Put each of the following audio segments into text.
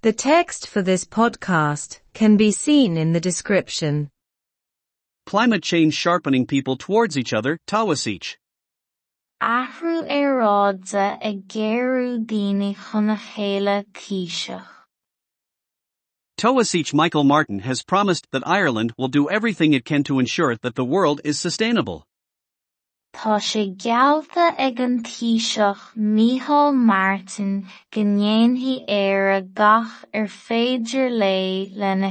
The text for this podcast can be seen in the description. Climate change sharpening people towards each other, Taoiseach. Ahrú éráidse ag géarú daoine chuna chéile císeach. Taoiseach Michael Martin has promised that Ireland will do everything it can to ensure that the world is sustainable. Tá sé ag an taoiseach Martin éire gach ar féidir lé lena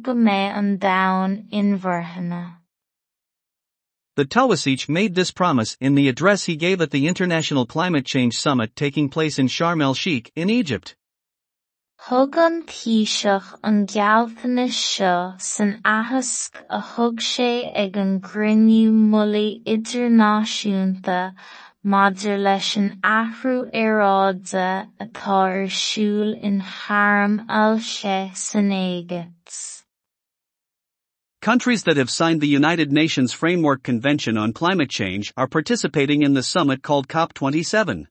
go an. The Taoiseach made this promise in the address he gave at the International Climate Change Summit taking place in Sharm el Sheikh in Egypt. Thug an taoiseach an gealtaine seo san athasc a thug sé ag an gcruinniú molaí idirnáisiúnta maidir leis an athrú aeráide atá ar siúl in Sharm el-Sheikh san Éigipt. Countries that have signed the United Nations Framework Convention on Climate Change are participating in the summit called COP27.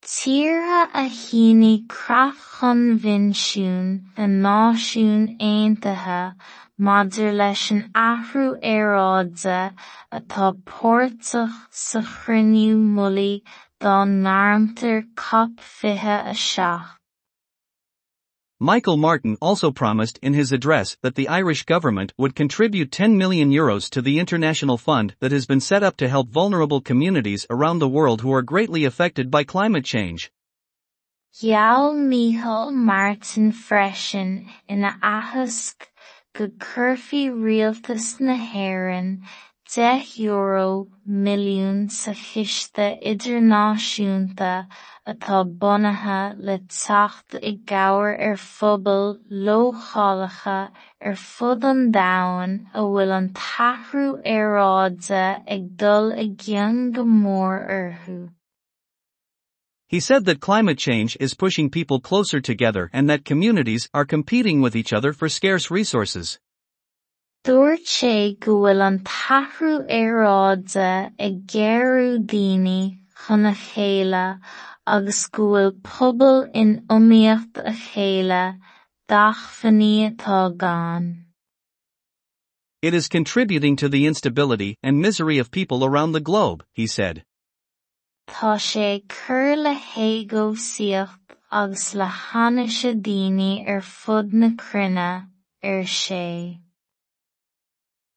Tíortha a shíní creach chonvinsiún na Náisiún Aontaithe maidir leis an athrú aeráide atá páirteach sa chruinniú molaí dá ndéarmtar COP fiche a seacht. Michael Martin also promised in his address that the Irish government would contribute 10 million euros to the international fund that has been set up to help vulnerable communities around the world who are greatly affected by climate change. Gheall Micheál Martin freisin ina athasc go curfaí rialtas na hÉireann 10 euro milliún sa chiste idirnáisiúnta atá bunaithe le teacht i gcabhair ar phobal lóghálacha ar fud an domhain a bhfuil an tathrú aeráide ag dul i gceann go mór orthu. He said that climate change is pushing people closer together and that communities are competing with each other for scarce resources. Dúirt sé go bhfuil an tathrú aeráide ag daoine chuna chéile agus go bhfuil pobal in iomaíocht a chéile atá gán. It is contributing to the instability and misery of people around the globe, he said. Tá sé cur le héagósaíocht agus le hanaise daoine ar fud na cruinne ar sé.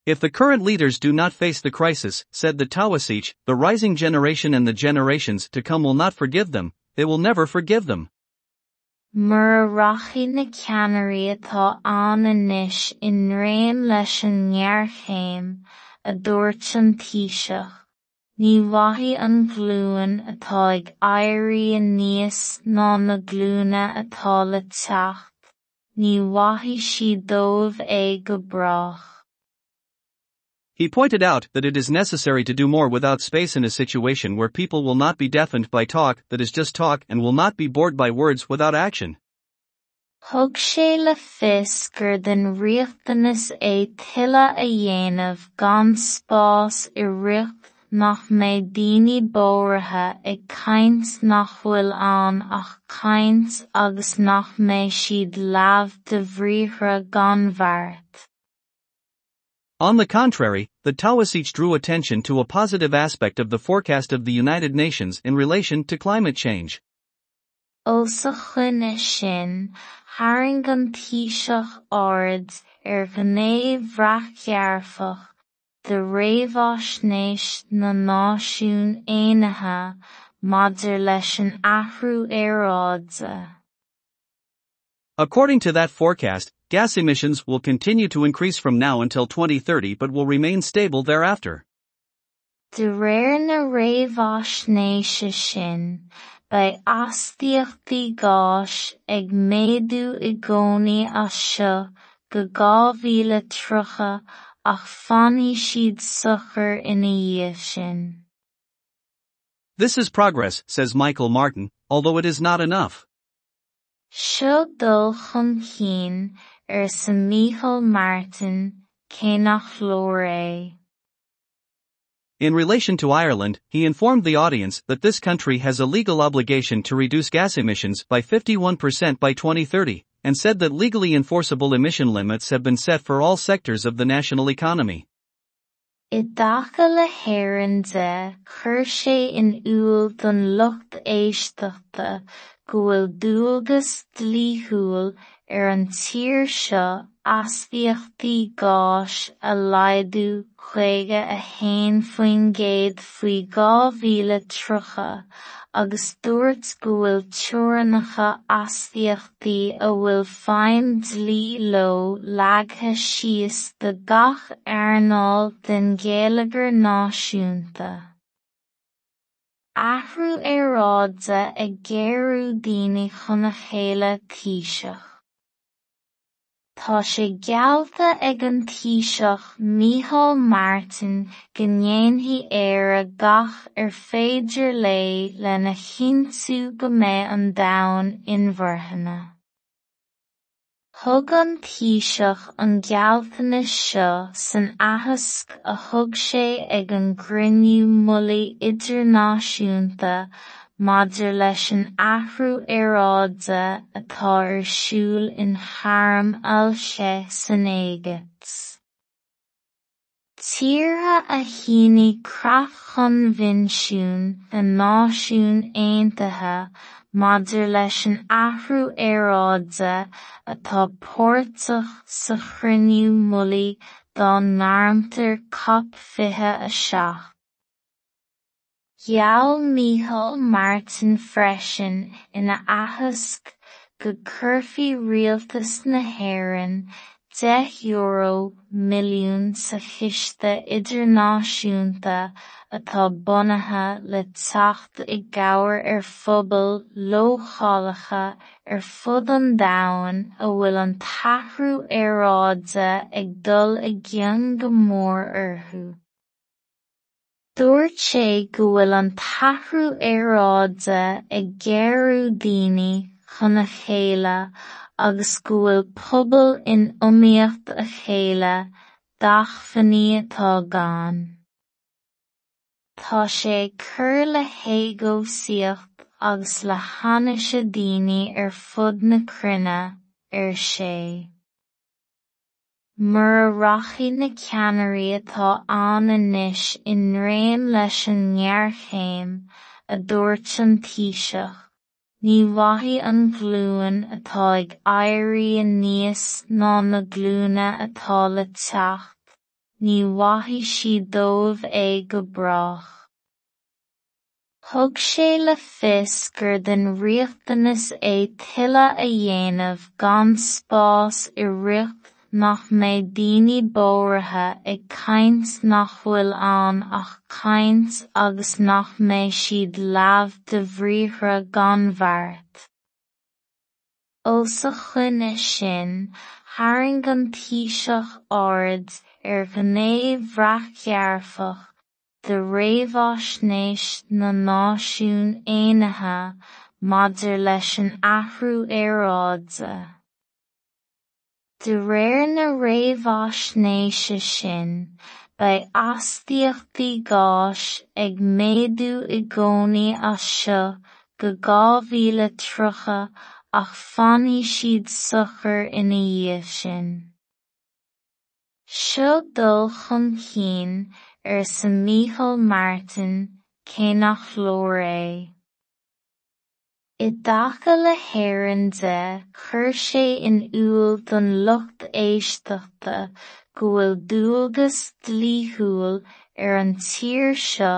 If the current leaders do not face the crisis, said the Taoiseach, the rising generation and the generations to come will not forgive them, they will never forgive them. Mar rachaí na ceannairí atá an in réim leis an ngearchéim a dúirt an taoiseach. Ní bhaithí an ghlúin atá ag éirí níos ná na glúine atá le teacht, ní bhaithí siad dóibh é go brach. He pointed out that it is necessary to do more without space in a situation where people will not be deafened by talk that is just talk and will not be bored by words without action. Thug sé le fios gur er den riachtanas é tuilleadh a dhéanamh gan spás i riocht nach mbeidh daoine bóirithe ag caint nach bhfuil ann ach caint agus nach mbeidh siad leabhar de bhríothre gan. On the contrary, the Taoiseach drew attention to a positive aspect of the forecast of the United Nations in relation to climate change. Ó sa chuine sin, thairng an taoiseach ard ar er gnéamh-bhreachearfach de réamhaisnéis na Náisiún Aontaithe maidir leis an athrú aeráide. According to that forecast, gas emissions will continue to increase from now until 2030 but will remain stable thereafter. De réir na réamhaisnéise sin, ba astaíochtaí gáis ag méadú i gcónaí as seo go dhá mhíle ach fainní siad sochar ina dhiaidh sin. This is progress, says Michael Martin, although it is not enough. Seo dul chun cinn ar sa Micheál Martin cé nach leor é. In relation to Ireland, he informed the audience that this country has a legal obligation to reduce gas emissions by 51% by 2030, and said that legally enforceable emission limits have been set for all sectors of the national economy. I dtaca le hÉireann de chuir sé in úl don lucht éisteachta dualgas dlíthiúil ar an tír seo easpaíochtaí gáis a laghdú chuige a haon faoin gcéad faoi dhá mhíle tríocha agus dúirt go a bhfuil feidhm dlí leo leagatha síos de gach airneall den Ghaeilgeoir Náisiúnta. Athrú é ráide ag géarú daoine chuna chéile taoiseach. Tá sé geallta ag an taoiseach Micheál Martin go ndéanfaí éire gach ar féidir lé lena chinntiú go mbeidh an domhan inmhorthanna. Thug an taoiseach an gealltanas seo san athosc a thug sé ag an gcruinniú molaí idirnáisiúnta maidir leis an athrú aráide atá ar siúl in charm ailse san éigeacht. Tíortha a shíní creach chun bhfinsún na Náisiún Aontaithe maidir leis an athrú aráide atá páirteach sa chruinniú fiche a seacht. Gheall Micheál Martin freisin ina athosc go gcuirfí rialtas na €10 milliún sa chiste idirnáisiúnta atá bunaithe le teacht i gcabhair ar phobal lóghálacha ar fud an domhain a bhfuil an tathrú aráide ag dul i gceann go mór orthu. Dúirt sé go bhfuil an tathrú aráide ag géarú daoine chuna chéile agus go bhfuil pobal in iomaíocht a chéile dach fanní atá gán. Tá sé cur le héagósaíocht agus le hanaise daoine ar fud na cruinne ar sé. Mura rachaidh na ceannairí atá ann anois i ndraon leis an ngearchéim a dúirt an Taoiseach, ní bhfaigheadh an glúin atá ag éirí aníos ná na glúine atá le teacht, ní bhfaigheadh siad dóibh é go brach. Thug sé le fios gur den riachtanas é tuilleadh a dhéanamh gan spás i riocht nach mé daoine bóirithe ag caint nach bhfuil an ach caint agus nach mé siad lámh de bhríthra ganmhart. Ó sa chuine sin, Haring an tíiseach áid ar gnéomhreacearfach de réomhásnéis na náisiún éanathe madidir leis an ahrú éráide. Sin, beidh astaíochtaí gáis ag méadú i gcónaí as seo go dhá mhíle tríocha ach fannaigh siad sochar ina dhiaidh Martin cé. I dtaca le hÉireann de chuir sé in úl don lucht éisteachta go bhfuil dualgas dlíthiúil ar an tír seo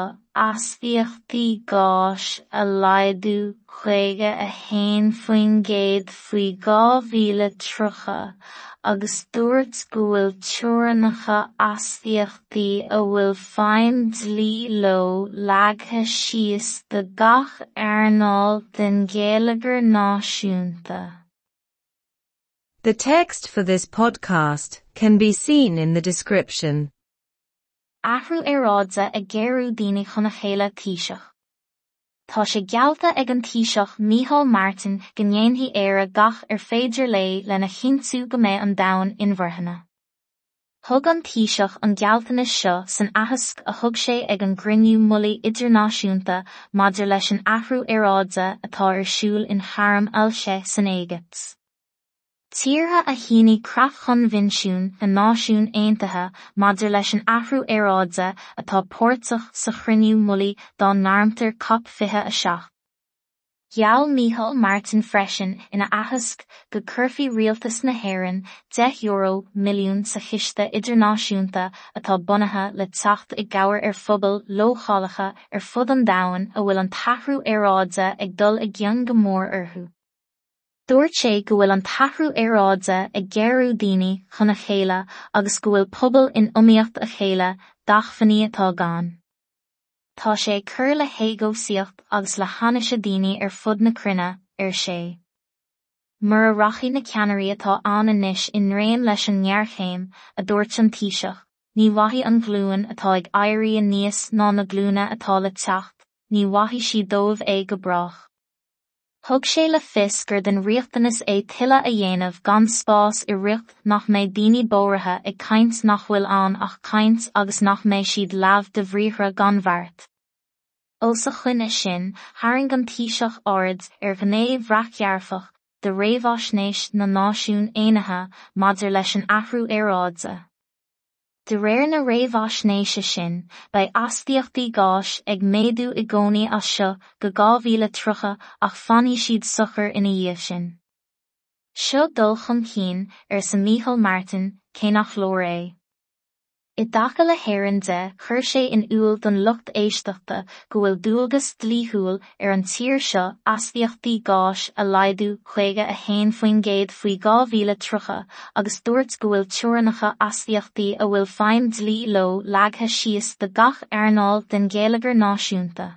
chuige a faoin faoi agus dúirt go bhfuil a bhfuil dlí leo leagatha síos de gach den Náisiúnta. The text for this podcast can be seen in the description. ahrú éráidsa a ggéirú daoine chun na chéile tíiseach. Tá sé gealta ag an tíiseach Michal Martin gnéonhí éire gach ar féidir lé lena chinú go méid an dain inmharthanna. Thg an tíiseach an gealtanas seo san ahasc a thug sé ag an grinniú mulaí idirnáisiúnta madidir leis an ahrú éráidsa atá ar siúil in Haram el sé san Éigipt. Tíortha a chéanaí creach chun vinisiún na náisiún Aontaithe maidir leis an athrú aráidse atá póirteach sa chruinniú mulaí dá náirmtar cop fithe a seach. Gheall Micheál Martin freisin ina athasc go curfií rialtas na hÉireann 10 euro milliún sa chiste idirnáisiúnta atá bunaithe le teacht i gabhar ar phobal lóchalacha ar fud an domhain a bhfuil an tathrú aráidse ag dul i gceann go mór orthu. Dúirt sé go bhfuil an tathrú aráidse ag géirú daoine chuna chéile agus go bhfuil pobal in iomaíocht a chéile dach fanní atá gan. Tá sé cur le héagósaíocht agus le hanaise daoine ar fud na cruinne ar sé. Mar a rachaí na ceanirí atá an inis in réon leis an nearchéim a dúirt an tíiseach, ní wahí an glúin atá ag airí a níos ná na glúna atá le techt, ní wahí si dómh é go brach. Thug sé le fis gur den riochtanas é tuile a dhéanamh gan spás i riocht nach méid daoine bóirithe ag caint nach bhfuil an ach caint agus nach méid siad leabh de bhríthre gan bhart. Ó sa chuine sin haing an tíiseach ard ar gnéomh bhreachearfach de réomhásnéis na náisiún éanathe madidir leis an athrú aráidse. De réir na réomhásnéise sin ba astíochtaí gáis ag méadú i gcónaí as seo go gámhíle trucha ach fanní siad sochar ina dhéobh sin. Seo dul chun cín ar sa Micheál Martin cé nach lór é. I dtaca le héann de chuir sé in úil don lucht éisteachta go bhfuil dúilgus tlíthúil ar an tír seo asíochttaí gáis a laidú chuige a héin faoin géad faoi gá bhíle trucha agus dúirt go bhfuil teúrannacha asíochttaí a bhfuil féim dlí lo leagthe síos de gach airnáil den ggéalagar náisiúnta.